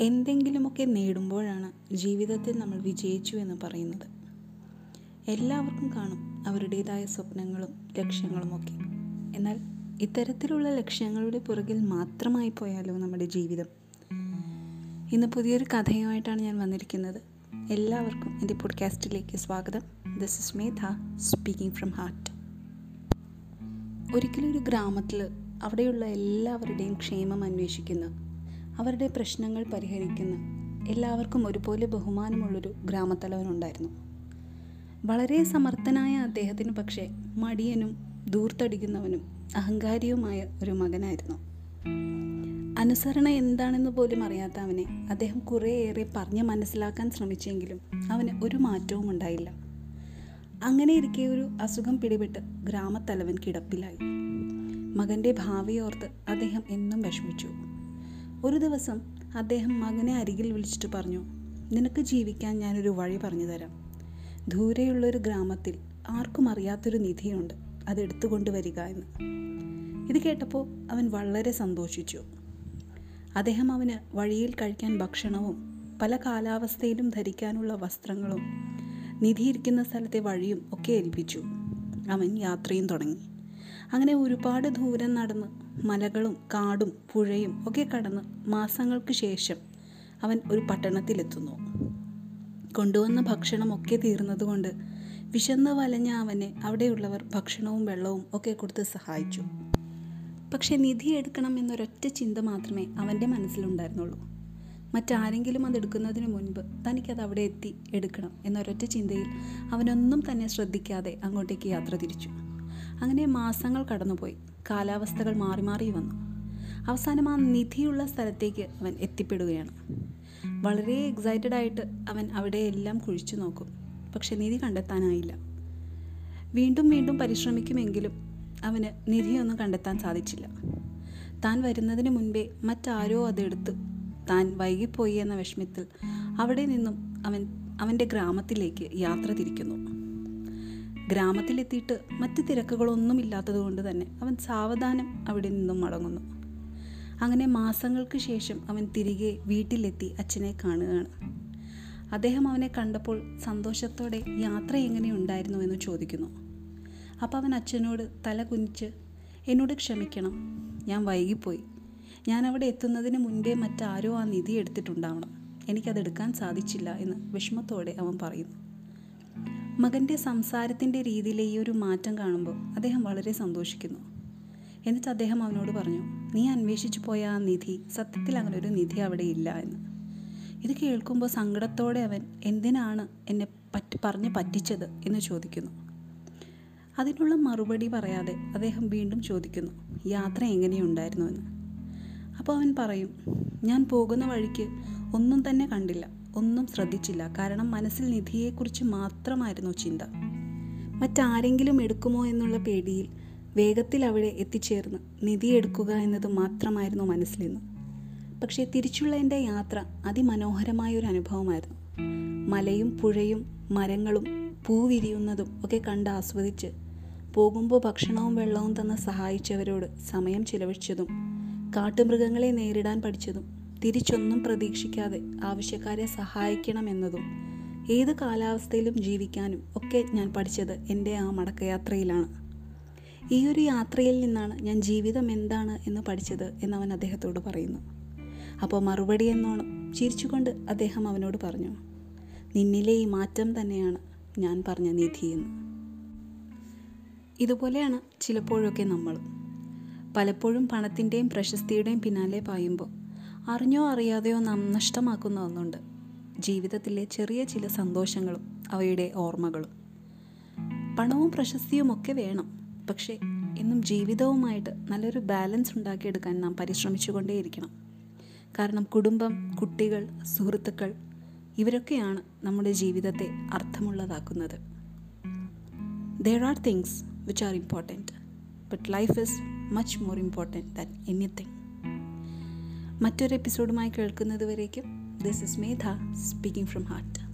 എന്തെങ്കിലുമൊക്കെ നേടുമ്പോഴാണ് ജീവിതത്തിൽ നമ്മൾ വിജയിച്ചു എന്ന് പറയുന്നത്. എല്ലാവർക്കും കാണും അവരുടേതായ സ്വപ്നങ്ങളും ലക്ഷ്യങ്ങളുമൊക്കെ എന്നാൽ ഇത്തരത്തിലുള്ള ലക്ഷ്യങ്ങളുടെ പുറകിൽ മാത്രമായി പോയാലോ നമ്മുടെ ജീവിതം? ഇന്ന് പുതിയൊരു കഥയുമായിട്ടാണ് ഞാൻ വന്നിരിക്കുന്നത്. എല്ലാവർക്കും എന്റെ പോഡ്കാസ്റ്റിലേക്ക് സ്വാഗതം. This is Medha speaking from heart ഒരിക്കലും ഒരു ഗ്രാമത്തിൽ അവിടെയുള്ള എല്ലാവരുടെയും ക്ഷേമം അന്വേഷിക്കുന്ന അവരുടെ പ്രശ്നങ്ങൾ പരിഹരിക്കുന്ന എല്ലാവർക്കും ഒരുപോലെ ബഹുമാനമുള്ളൊരു ഗ്രാമത്തലവനുണ്ടായിരുന്നു. വളരെ സമർത്ഥനായ അദ്ദേഹത്തിന് പക്ഷേ മടിയനും ദൂർത്തടിക്കുന്നവനും അഹങ്കാരിയുമായ ഒരു മകനായിരുന്നു. അനുസരണ എന്താണെന്ന് പോലും അറിയാത്ത അവനെ അദ്ദേഹം കുറേയേറെ പറഞ്ഞ് മനസ്സിലാക്കാൻ ശ്രമിച്ചെങ്കിലും അവന് ഒരു മാറ്റവും ഉണ്ടായില്ല. അങ്ങനെ ഇരിക്കെ ഒരു അസുഖം പിടിപെട്ട് ഗ്രാമത്തലവൻ കിടപ്പിലായി. മകന്റെ ഭാവിയോർത്ത് അദ്ദേഹം എന്നും വിഷമിച്ചു. ഒരു ദിവസം അദ്ദേഹം മകനെ അരികിൽ വിളിച്ചിട്ട് പറഞ്ഞു നിനക്ക് ജീവിക്കാൻ ഞാനൊരു വഴി പറഞ്ഞു തരാം. ദൂരെയുള്ളൊരു ഗ്രാമത്തിൽ ആർക്കും അറിയാത്തൊരു നിധിയുണ്ട്. അത് എടുത്തുകൊണ്ട് വരിക എന്ന്. ഇത് കേട്ടപ്പോൾ അവൻ വളരെ സന്തോഷിച്ചു. അദ്ദേഹം അവന് വഴിയിൽ കഴിക്കാൻ ഭക്ഷണവും പല കാലാവസ്ഥയിലും ധരിക്കാനുള്ള വസ്ത്രങ്ങളും നിധിയിരിക്കുന്ന സ്ഥലത്തെ വഴിയും ഒക്കെ ഏൽപ്പിച്ചു. അവൻ യാത്രയും തുടങ്ങി. അങ്ങനെ ഒരുപാട് ദൂരം നടന്ന് മലകളും കാടും പുഴയും ഒക്കെ കടന്ന് മാസങ്ങൾക്ക് ശേഷം അവൻ ഒരു പട്ടണത്തിലെത്തുന്നു. കൊണ്ടുവന്ന ഭക്ഷണമൊക്കെ തീർന്നതുകൊണ്ട് വിശന്ന് വലഞ്ഞ അവനെ അവിടെയുള്ളവർ ഭക്ഷണവും വെള്ളവും ഒക്കെ കൊടുത്ത് സഹായിച്ചു. പക്ഷെ നിധി എടുക്കണം എന്നൊരൊറ്റ ചിന്ത മാത്രമേ അവന്റെ മനസ്സിലുണ്ടായിരുന്നുള്ളൂ. മറ്റാരെങ്കിലും അത് എടുക്കുന്നതിന് മുൻപ് തനിക്കത് അവിടെ എത്തി എടുക്കണം എന്നൊരൊറ്റ ചിന്തയിൽ അവനൊന്നും തന്നെ ശ്രദ്ധിക്കാതെ അങ്ങോട്ടേക്ക് യാത്ര തിരിച്ചു. അങ്ങനെ മാസങ്ങൾ കടന്നുപോയി. കാലാവസ്ഥകൾ മാറി മാറി വന്നു. അവസാനം ആ നിധിയുള്ള സ്ഥലത്തേക്ക് അവൻ എത്തിപ്പെടുകയാണ്. വളരെ എക്സൈറ്റഡ് ആയിട്ട് അവൻ അവിടെ എല്ലാം കുഴിച്ചു നോക്കും. പക്ഷെ നിധി കണ്ടെത്താനായില്ല. വീണ്ടും വീണ്ടും പരിശ്രമിക്കുമെങ്കിലും അവന് നിധിയൊന്നും കണ്ടെത്താൻ സാധിച്ചില്ല. താൻ വരുന്നതിന് മുൻപേ മറ്റാരോ അതെടുത്ത് താൻ വൈകിപ്പോയി എന്ന വിഷമത്തിൽ അവിടെ നിന്നും അവൻ അവന്റെ ഗ്രാമത്തിലേക്ക് യാത്ര തിരിക്കുന്നു. ഗ്രാമത്തിലെത്തിയിട്ട് മറ്റ് തിരക്കുകളൊന്നും ഇല്ലാത്തതുകൊണ്ട് തന്നെ അവൻ സാവധാനം അവിടെ നിന്നും മടങ്ങുന്നു. അങ്ങനെ മാസങ്ങൾക്ക് ശേഷം അവൻ തിരികെ വീട്ടിലെത്തി അച്ഛനെ കാണുകയാണ്. അദ്ദേഹം അവനെ കണ്ടപ്പോൾ സന്തോഷത്തോടെ യാത്ര എങ്ങനെയുണ്ടായിരുന്നു എന്ന് ചോദിക്കുന്നു. അപ്പോൾ അവൻ അച്ഛനോട് തല കുനിച്ച് എന്നോട് ക്ഷമിക്കണം ഞാൻ വൈകിപ്പോയി. ഞാൻ അവിടെ എത്തുന്നതിന് മുൻപേ മറ്റാരോ ആ നിധി എടുത്തിട്ടുണ്ടാവണം. എനിക്കതെടുക്കാൻ സാധിച്ചില്ല എന്ന് വിഷമത്തോടെ അവൻ പറയുന്നു. മകന്റെ സംസാരത്തിന്റെ രീതിയിലെ ഈ ഒരു മാറ്റം കാണുമ്പോൾ അദ്ദേഹം വളരെ സന്തോഷിക്കുന്നു. എന്നിട്ട് അദ്ദേഹം അവനോട് പറഞ്ഞു നീ അന്വേഷിച്ചു പോയ ആ നിധി സത്യത്തിൽ അങ്ങനെ ഒരു നിധി അവിടെ ഇല്ല എന്ന്. ഇത് കേൾക്കുമ്പോൾ സങ്കടത്തോടെ അവൻ എന്തിനാണ് എന്നെ പറ്റി പറഞ്ഞ് പറ്റിച്ചത്? എന്ന് ചോദിക്കുന്നു. അതിനുള്ള മറുപടി പറയാതെ അദ്ദേഹം വീണ്ടും ചോദിക്കുന്നു യാത്ര എങ്ങനെയുണ്ടായിരുന്നു? എന്ന്. അപ്പോൾ അവൻ പറയും ഞാൻ പോകുന്ന വഴിക്ക് ഒന്നും തന്നെ കണ്ടില്ല. ഒന്നും ശ്രദ്ധിച്ചില്ല. കാരണം മനസ്സിൽ നിധിയെക്കുറിച്ച് മാത്രമായിരുന്നു ചിന്ത. മറ്റാരെങ്കിലും എടുക്കുമോ എന്നുള്ള പേടിയിൽ വേഗത്തിൽ അവിടെ എത്തിച്ചേർന്ന് നിധി എടുക്കുക എന്നത് മാത്രമായിരുന്നു മനസ്സിലിന്ന്. പക്ഷേ തിരിച്ചുള്ള എന്റെ യാത്ര അതിമനോഹരമായ ഒരു അനുഭവമായിരുന്നു. മലയും പുഴയും മരങ്ങളും പൂവിരിയുന്നതും ഒക്കെ കണ്ട് ആസ്വദിച്ച് പോകുമ്പോൾ ഭക്ഷണവും വെള്ളവും തന്ന് സഹായിച്ചവരോട് സമയം ചിലവഴിച്ചതും കാട്ടുമൃഗങ്ങളെ നേരിടാൻ പഠിച്ചതും തിരിച്ചൊന്നും പ്രതീക്ഷിക്കാതെ ആവശ്യക്കാരെ സഹായിക്കണമെന്നതും ഏത് കാലാവസ്ഥയിലും ജീവിക്കാനും ഒക്കെ ഞാൻ പഠിച്ചത് എന്റെ ആ മടക്കയാത്രയിലാണ്. ഈ ഒരു യാത്രയിൽ നിന്നാണ് ഞാൻ ജീവിതം എന്താണ് എന്ന് പഠിച്ചത് എന്നവൻ അദ്ദേഹത്തോട് പറയുന്നു. അപ്പോൾ മറുപടി എന്നോണം ചിരിച്ചുകൊണ്ട് അദ്ദേഹം അവനോട് പറഞ്ഞു നിന്നിലെ ഈ മാറ്റം തന്നെയാണ് ഞാൻ പറഞ്ഞ നിധി എന്ന്. ഇതുപോലെയാണ് ചിലപ്പോഴൊക്കെ നമ്മൾ. പലപ്പോഴും പണത്തിന്റെയും പ്രശസ്തിയുടെയും പിന്നാലെ പായുമ്പോൾ അറിഞ്ഞോ അറിയാതെയോ നാം നഷ്ടമാക്കുന്ന ഒന്നുണ്ട്. ജീവിതത്തിലെ ചെറിയ ചില സന്തോഷങ്ങളും അവയുടെ ഓർമ്മകളും. പണവും പ്രശസ്തിയും ഒക്കെ വേണം. പക്ഷേ എന്നും ജീവിതവുമായിട്ട് നല്ലൊരു ബാലൻസ് ഉണ്ടാക്കിയെടുക്കാൻ നാം പരിശ്രമിച്ചുകൊണ്ടേയിരിക്കണം. കാരണം കുടുംബം കുട്ടികൾ സുഹൃത്തുക്കൾ ഇവരൊക്കെയാണ് നമ്മുടെ ജീവിതത്തെ അർത്ഥമുള്ളതാക്കുന്നത്. There are things which are important but life is much more important than anything മറ്റൊരു എപ്പിസോഡുമായി കേൾക്കുന്നത് വരേക്കും this is Medha speaking from heart